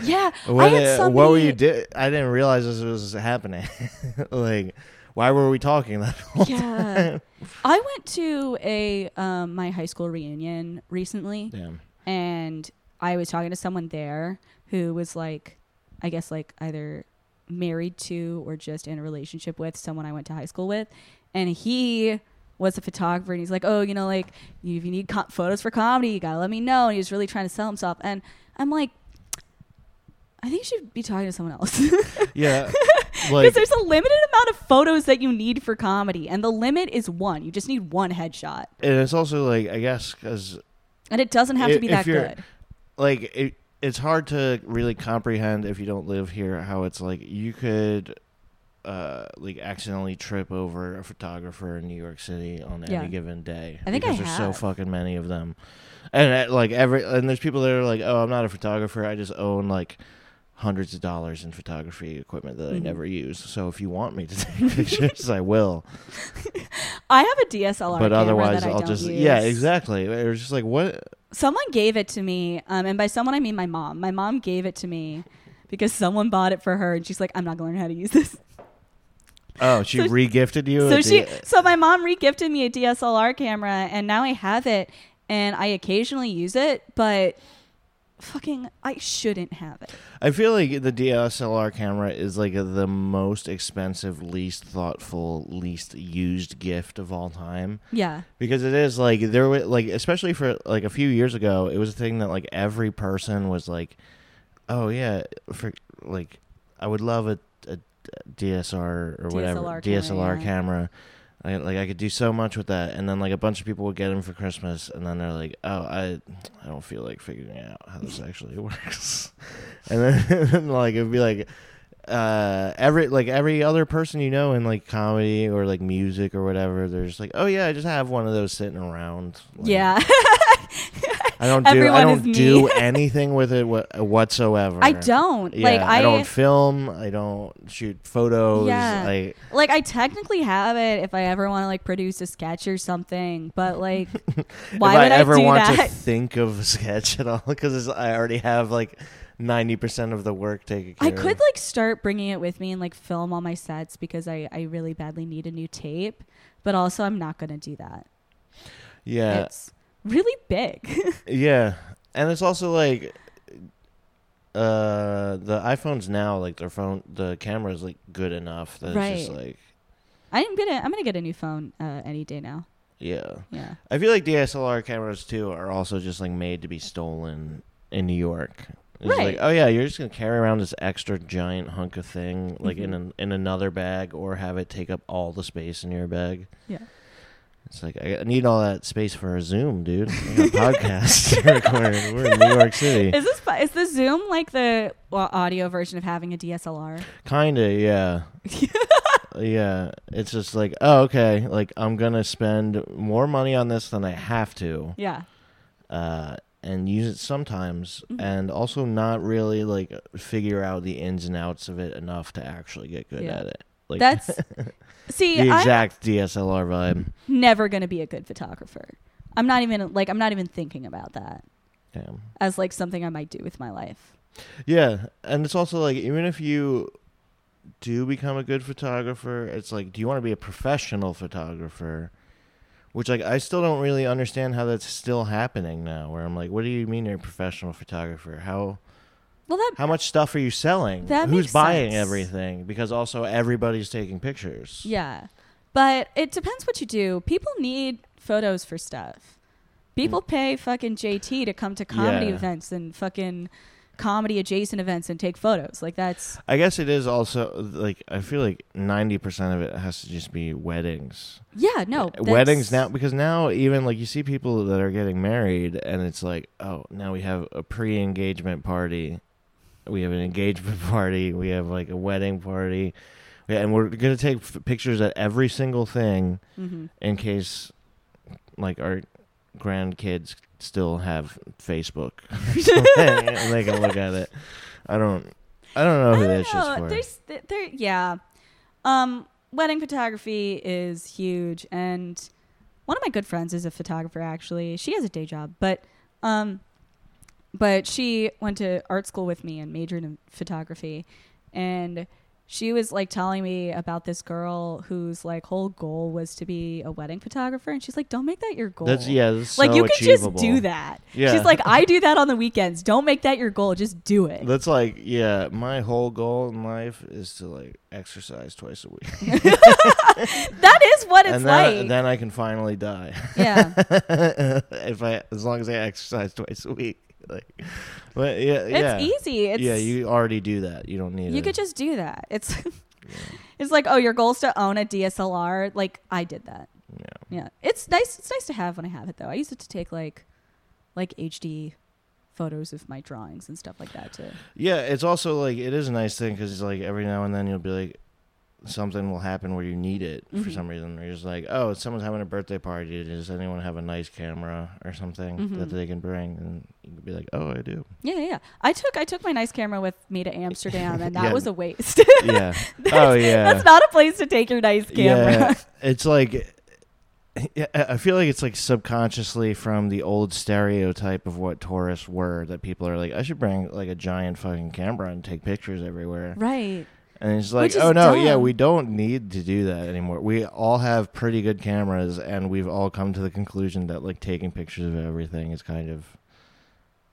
Yeah. (laughs) what, I had somebody, what were you di- I didn't realize this was happening. (laughs) like, why were we talking that (laughs) whole Yeah. I went to a um, my high school reunion recently, Damn. and I was talking to someone there who was like, I guess like either married to or just in a relationship with someone I went to high school with, and he was a photographer, and he's like, oh, you know, like if you need co- photos for comedy, you gotta let me know. And he was really trying to sell himself, and I'm like. I think you should be talking to someone else. (laughs) Yeah. Because like there's a limited amount of photos that you need for comedy, and the limit is one. You just need one headshot, and it's also like I guess because and it doesn't have to be that good. like it, it's hard to really comprehend if you don't live here how it's like you could uh like accidentally trip over a photographer in New York City on Yeah. any given day I think I because there's so fucking many of them and uh, like every and there's people that are like oh I'm not a photographer I just own like hundreds of dollars in photography equipment that I Mhm. never use so if you want me to (laughs) take (laughs) pictures I will (laughs) I have a DSLR, but otherwise that I I'll just use. yeah exactly it was just like what Someone gave it to me, um, and by someone I mean my mom. My mom gave it to me because someone bought it for her, and she's like, "I'm not gonna learn how to use this." oh she So- re-gifted you so she, D- so my mom regifted me a DSLR camera, and now I have it, and I occasionally use it, but fucking, I shouldn't have it. I feel like the DSLR camera is like the most expensive, least thoughtful, least used gift of all time Yeah, because it is like there were like especially for like a few years ago, it was a thing that like every person was like, "Oh yeah, for like I would love a, a DSR or whatever DSLR camera, DSLR yeah. camera." I, like I could do so much with that, and then like a bunch of people would get them for Christmas, and then they're like, "Oh, I, I don't feel like figuring out how this actually (laughs) works," (laughs) (laughs) and then like it'd be like, uh, every like every other person you know in like comedy or like music or whatever, they're just like, "Oh yeah, I just have one of those sitting around." Like, yeah. I don't do I don't do (laughs) anything with it wha- whatsoever. I don't Yeah, like I, I, don't film. I don't shoot photos. Yeah. I, like I technically have it if I ever want to like produce a sketch or something, but like (laughs) why if would I ever do want that? to (laughs) think of a sketch at all, because I already have like ninety percent of the work taken care I could of. like start bringing it with me and like film all my sets because I I really badly need a new tape, but also I'm not gonna do that. yeah, It's really big. (laughs) yeah, and it's also like. Uh, the iPhones now, like their phone, the camera is like good enough that it's just like, I'm gonna I'm gonna get a new phone uh, any day now. yeah. Yeah. I feel like DSLR cameras too are also just like made to be stolen in New York. It's like, oh yeah, you're just gonna carry around this extra giant hunk of thing like in Mhm. an, in another bag, or have it take up all the space in your bag. Yeah. It's like I need all that space for a Zoom, dude. I got a podcast (laughs) to record. We're in New York City. Is this is the Zoom like the well, audio version of having a DSLR? Kinda, yeah. (laughs) yeah. It's just like, oh, okay. Like I'm gonna spend more money on this than I have to. Yeah. uh, and use it sometimes, Mhm. and also not really like figure out the ins and outs of it enough to actually get good Yeah. at it. Like That's (laughs) see, the I'm exact DSLR vibe. never gonna be a good photographer. I'm not even like I'm not even thinking about that Damn. as like something I might do with my life. Yeah, and it's also like even if you do become a good photographer, it's like, do you want to be a professional photographer? Which like I still don't really understand how that's still happening now. Where I'm like, what do you mean you're a professional photographer? How Well, that how much stuff are you selling? That Who's makes buying sense. everything? Because also everybody's taking pictures. yeah, but it depends what you do. People need photos for stuff. People pay fucking JT to come to comedy Mm. Yeah. events and fucking comedy adjacent events and take photos. Like that's I guess it is also like I feel like ninety percent of it has to just be weddings. yeah, no Uh, weddings now because now even like you see people that are getting married and it's like oh now we have a pre-engagement party, we have an engagement (laughs) party, we have like a wedding party, and we're gonna take f- pictures at every single thing Mhm. in case like our grandkids still have Facebook, and (laughs) (laughs) they can look at it. I don't. I don't know who that shit's for. There's, th- there, yeah. Um, wedding photography is huge, and one of my good friends is a photographer. Actually, she has a day job, but um, but she went to art school with me and majored in photography, and she was like telling me about this girl whose like whole goal was to be a wedding photographer, and she's like, "Don't make that your goal." That's yeah. That's Like so you can achievable. just do that. Yeah. She's like, I do that on the weekends. Don't make that your goal. Just do it. That's like yeah. My whole goal in life is to like exercise twice a week, (laughs) that is what it's and then like. then I can finally die. yeah. (laughs) if I as long as I exercise twice a week, (laughs) like, but yeah, It's yeah, easy. It's yeah. You already do that. You don't need. you a- could just do that. It's (laughs) it's like, oh, your goal is to own a DSLR. Like I did that. yeah. Yeah. It's nice it's nice to have when I have it though. I used it to take like like HD photos of my drawings and stuff like that too. Yeah, it's also like it is a nice thing because it's like every now and then you'll be like, something will happen where you need it for Mhm. some reason. Or you're just like, oh, someone's having a birthday party. Does anyone have a nice camera or something that Mhm. they can bring? And you can be like, oh, I do. Yeah, yeah, yeah. I took I took my nice camera with me to Amsterdam and that (laughs) Yeah. was a waste. Yeah. That's- (laughs) oh yeah. That's not a place to take your nice camera. Yeah, (laughs) it's like I feel like it's like subconsciously from the old stereotype of what tourists were that people are like, I should bring like a giant fucking camera and take pictures everywhere. right. And it's like, oh no, yeah, we don't need to do that anymore. We all have pretty good cameras, and we've all come to the conclusion that like taking pictures of everything is kind of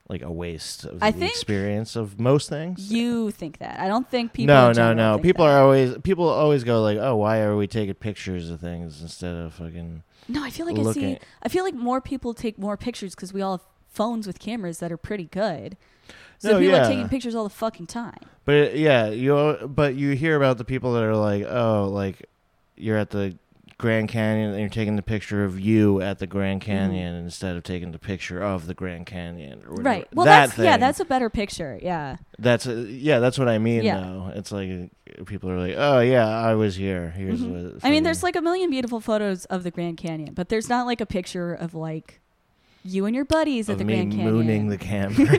like a waste of I the experience of most things. You think that. I don't think people no, no, no. People that. are always people always go like, oh, why are we taking pictures of things instead of fucking No, I feel like I see I feel like more people take more pictures cuz we all have phones with cameras that are pretty good. So No, people yeah. are taking pictures all the fucking time. But it, yeah, you but you hear about the people that are like, oh, like you're at the Grand Canyon and you're taking the picture of you at the Grand Mm-hmm. Canyon instead of taking the picture of the Grand Canyon or whatever. Right. Well, that that's yeah, that's a better picture. Yeah. that's a, yeah, that's what I mean Yeah. though. It's like uh, people are like, "Oh yeah, I was here. Here's Mhm. what." I mean, there's like a million beautiful photos of the Grand Canyon, but there's not like a picture of like you and your buddies at the Grand Canyon. mooning the (laughs) camera.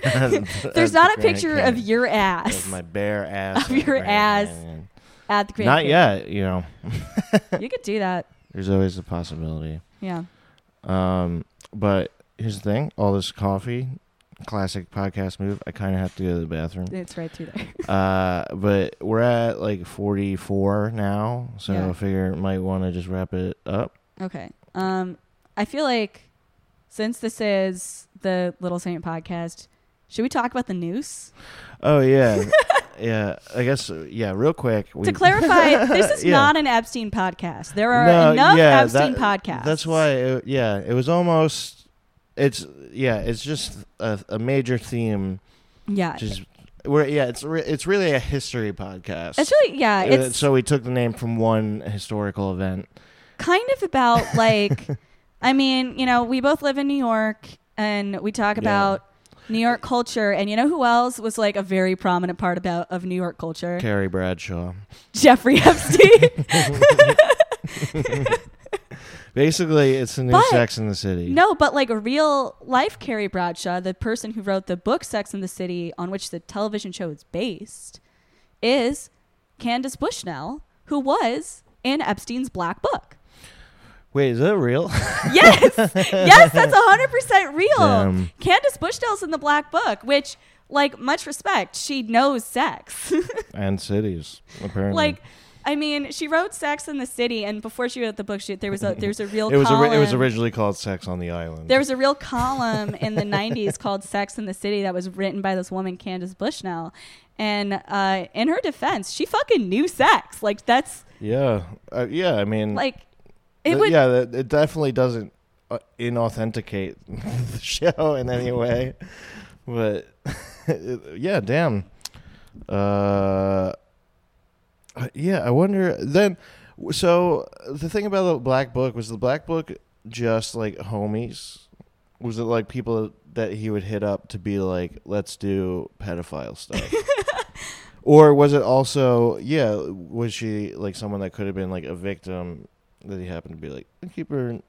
there's not the a Grand picture of Canyon. your Of ass my bare (laughs) ass. Of your ass. Canyon. at the Grand Canyon. Not Canyon. yet, you know. (laughs) You could do that. There's always a possibility. Yeah. Um, but here's the thing: all this coffee, classic podcast move. I kind of have to go to the bathroom. It's right through there. Uh, but we're at like 44 now, so Yeah. I figure might want to just wrap it up. Okay. Um, I feel like since this is the Little Saint podcast, should we talk about the noose? Oh yeah, (laughs) yeah. I guess uh, yeah. Real quick. We, to (laughs) clarify, this is Yeah. not an Epstein podcast. There are No, enough yeah, Epstein that- podcasts. That's why. It, yeah, it was almost. It's yeah. It's just a, a major theme Yeah. Just we're yeah, it's re- it's really a history podcast. It's really yeah, Uh, it's so we took the name from one historical event. kind of about like (laughs) I mean, you know, we both live in New York and we talk about New York culture and you know who else was like a very prominent part about of New York culture? Carrie Bradshaw. Jeffrey (laughs) Epstein. (laughs) Basically, it's the new But- Sex in the City. no, but like a real life Carrie Bradshaw, the person who wrote the book Sex in the City on which the television show is based, is Candace Bushnell, who was in Epstein's black book. Wait, is that real? (laughs) Yes, yes, that's (laughs) hundred percent real. Damn. Candace Bushnell's in the Black Book, which, like, much respect, she knows sex. (laughs) and cities, apparently. like, I mean, she wrote Sex in the City, and before she wrote the book, she, there was a there's a real it was column. ori- it was originally called Sex on the Island. there was a real column in the '90s called "Sex in the City" that was written by this woman, Candace Bushnell, and uh, in her defense, she fucking knew sex. Like, that's yeah, uh, yeah. I mean, like, it would. yeah, it definitely doesn't uh, inauthenticate (laughs) the show in any way. But (laughs) yeah, damn. Uh, uh, yeah, I wonder then. So the thing about the Black Book was the Black Book just like homies. Was it like people that he would hit up to be like, let's do pedophile stuff? (laughs) or was it also, yeah, was she like someone that could have been like a victim that he happened to be like, keep her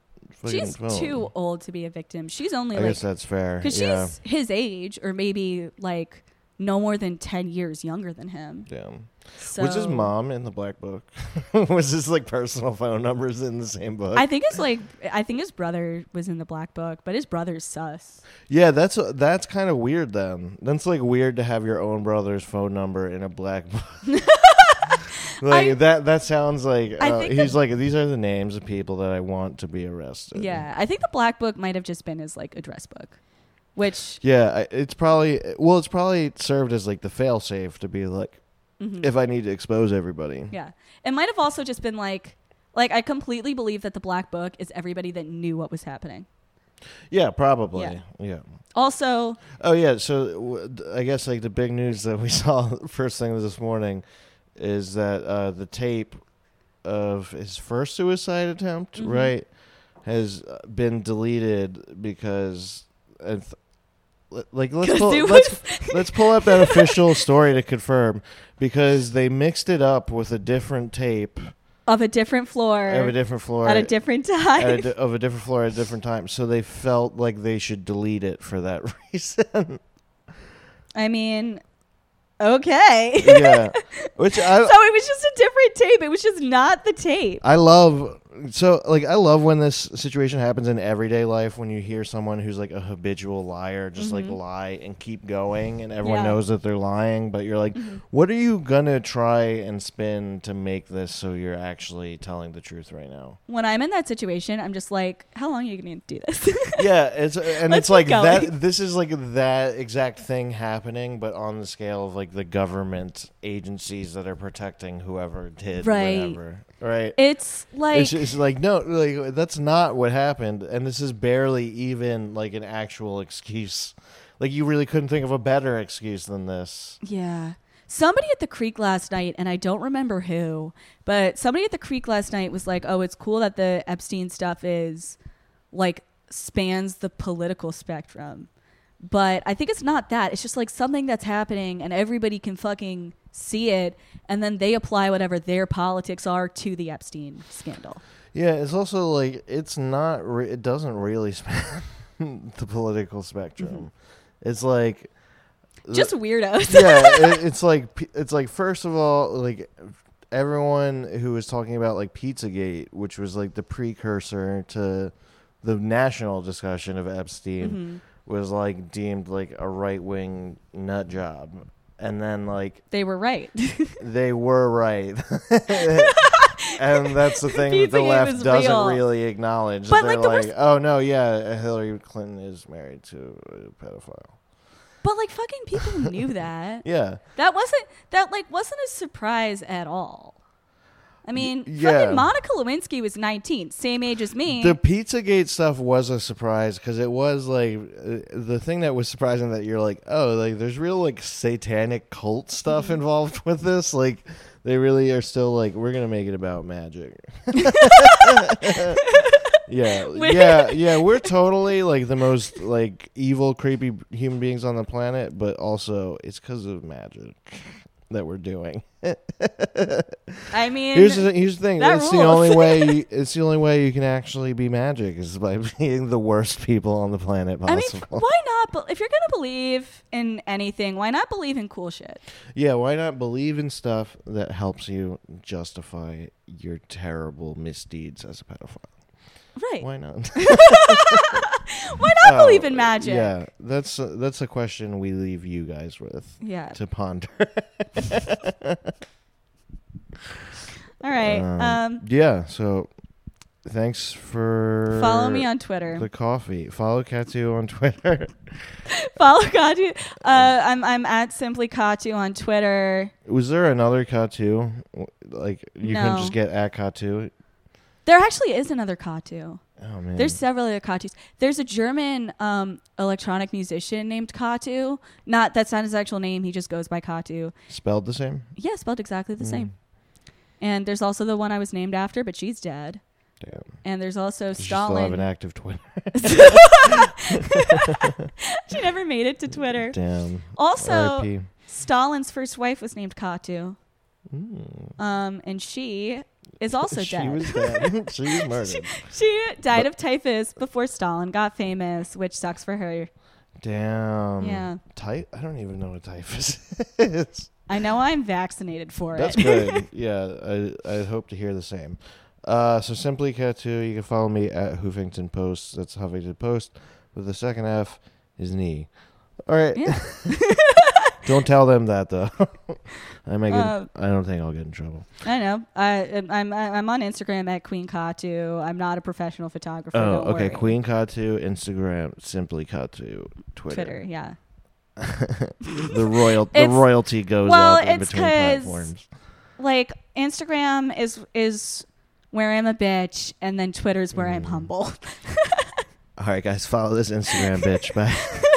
She's phone? too old to be a victim. She's only I like guess that's fair. Because yeah. she's his age, or maybe like no more than 10 years younger than him. Damn. So was his mom in the black book? (laughs) was his like personal phone numbers in the same book? I think it's like, I think his brother was in the black book, but his brother's sus. yeah, that's that's kind of weird. Then that's like weird to have your own brother's phone number in a black book. (laughs) like I- that. That sounds like uh, he's the- like these are the names of people that I want to be arrested. Yeah. I think the black book might have just been his like address book, which, Yeah, it's probably well, it's probably served as like the fail safe to be like mhm. if I need to expose everybody. yeah. It might have also just been like, like I completely believe that the black book is everybody that knew what was happening. Yeah, probably. Yeah. yeah. Also, Oh yeah, so w- I guess like the big news that we (laughs) saw first thing this morning is that uh, the tape of his first suicide attempt, Mhm. right, has been deleted because uh, th- like let's (laughs) pull, let's (laughs) let's pull up that official story to confirm because they mixed it up with a different tape of a different floor of a different floor at a different time. at a di- of a different floor at a different time, so they felt like they should delete it for that (laughs) reason. I mean, okay. yeah, which (laughs) I so it was just a different tape. It was just not the tape. I love so like I love when this situation happens in everyday life when you hear someone who's like a habitual liar just like Mhm. lie and keep going and everyone Yeah. knows that they're lying but you're like Mhm. what are you gonna try and spin to make this so you're actually telling the truth right now When I'm in that situation, I'm just like, how long are you going to do this? (laughs) yeah it's and it's like keep that this is like that exact thing happening but on the scale of like the government agencies that are protecting whoever did Right. whatever right it's like, it's just like no, like that's not what happened, and this is barely even like an actual excuse. Like you really couldn't think of a better excuse than this. yeah. Somebody at the creek last night, and I don't remember who, but somebody at the creek last night was like, oh, it's cool that the Epstein stuff is like spans the political spectrum. But I think it's not that. It's just like something that's happening and everybody can fucking see it and then they apply whatever their politics are to the Epstein scandal. Yeah, it's also like it's not. Re- it doesn't really (laughs) span the political spectrum. It's like Just weirdos. yeah, it, (laughs) it's like it's like first of all, like everyone who was talking about like Pizzagate, which was like the precursor to the national discussion of Epstein. Mhm. was like deemed like a right wing nut job. And then like They were right. (laughs) they were right. (laughs) and that's the thing that the left doesn't real. really acknowledge. But, They're like, the like, worst- oh no, yeah, Hillary Clinton is married to a pedophile. but like fucking people knew (laughs) that. Yeah. That wasn't that like wasn't a surprise at all. I mean, Yeah. fucking Monica Lewinsky was 19, same age as me. The Pizzagate stuff was a surprise because it was like uh, the thing that was surprising that you're like, oh, like there's real like satanic cult stuff Mm-hmm. involved (laughs) with this. Like they really are still like, we're gonna make it about magic. (laughs) yeah, (laughs) yeah, yeah. We're totally like the most like evil, creepy human beings on the planet, but also it's because of magic that we're doing. I mean, Here's the, here's the thing. It's the only way. (laughs) You, it's the only way you can actually be magic is by (laughs) being the worst people on the planet I mean, why not? If you're gonna believe in anything, why not believe in cool shit? yeah, why not believe in stuff that helps you justify your terrible misdeeds as a pedophile? Right? Why not? (laughs) Why not Oh, believe in magic? Yeah, that's a, that's a question we leave you guys with Yeah. to ponder. (laughs) All right. Um, Um, yeah. So, thanks for follow me on Twitter. the coffee. Follow Katu on (laughs) Twitter. follow Katu. Uh, I'm I'm at simply Katu on Twitter. Was there another Katu? Like you couldn't just get at Katu? There actually is another Katu. Oh man. There's several other Katus. There's a German um, electronic musician named Katu. Not that's not his actual name. He just goes by Katu. spelled the same. Yeah, spelled exactly the Mm. same. And there's also the one I was named after, but she's dead. Damn. And there's also You should still have Stalin. an active Twitter. (laughs) she never made it to Twitter. Damn. Also, R.I.P. Stalin's first wife was named Katu. Mm. Um, and she is also she dead. was dead. (laughs) (laughs) she was murdered. she died of typhus before Stalin got famous, which sucks for her. Damn. Yeah. Ty- I don't even know what typhus (laughs) is. I know I'm vaccinated for That's it. That's good. yeah, I I hope to hear the same. Uh, so simply Katu, you can follow me at Huffington Post. That's Huffington Post, with the second F is knee. All right. Yeah. Don't tell them that though. (laughs) I might get. Uh, I don't think I'll get in trouble. I know. I, I'm I'm on Instagram at Queen Katu. I'm not a professional photographer. Oh, don't okay. worry. Queen Katu, Instagram, simply Katu, Twitter. Twitter. Yeah. (laughs) the royal the It's- royalty goes well, up in it's between platforms. Like Instagram is is where I'm a bitch, and then Twitter's where I'm Mm. humble. (laughs) All right, guys, follow this Instagram bitch. Bye.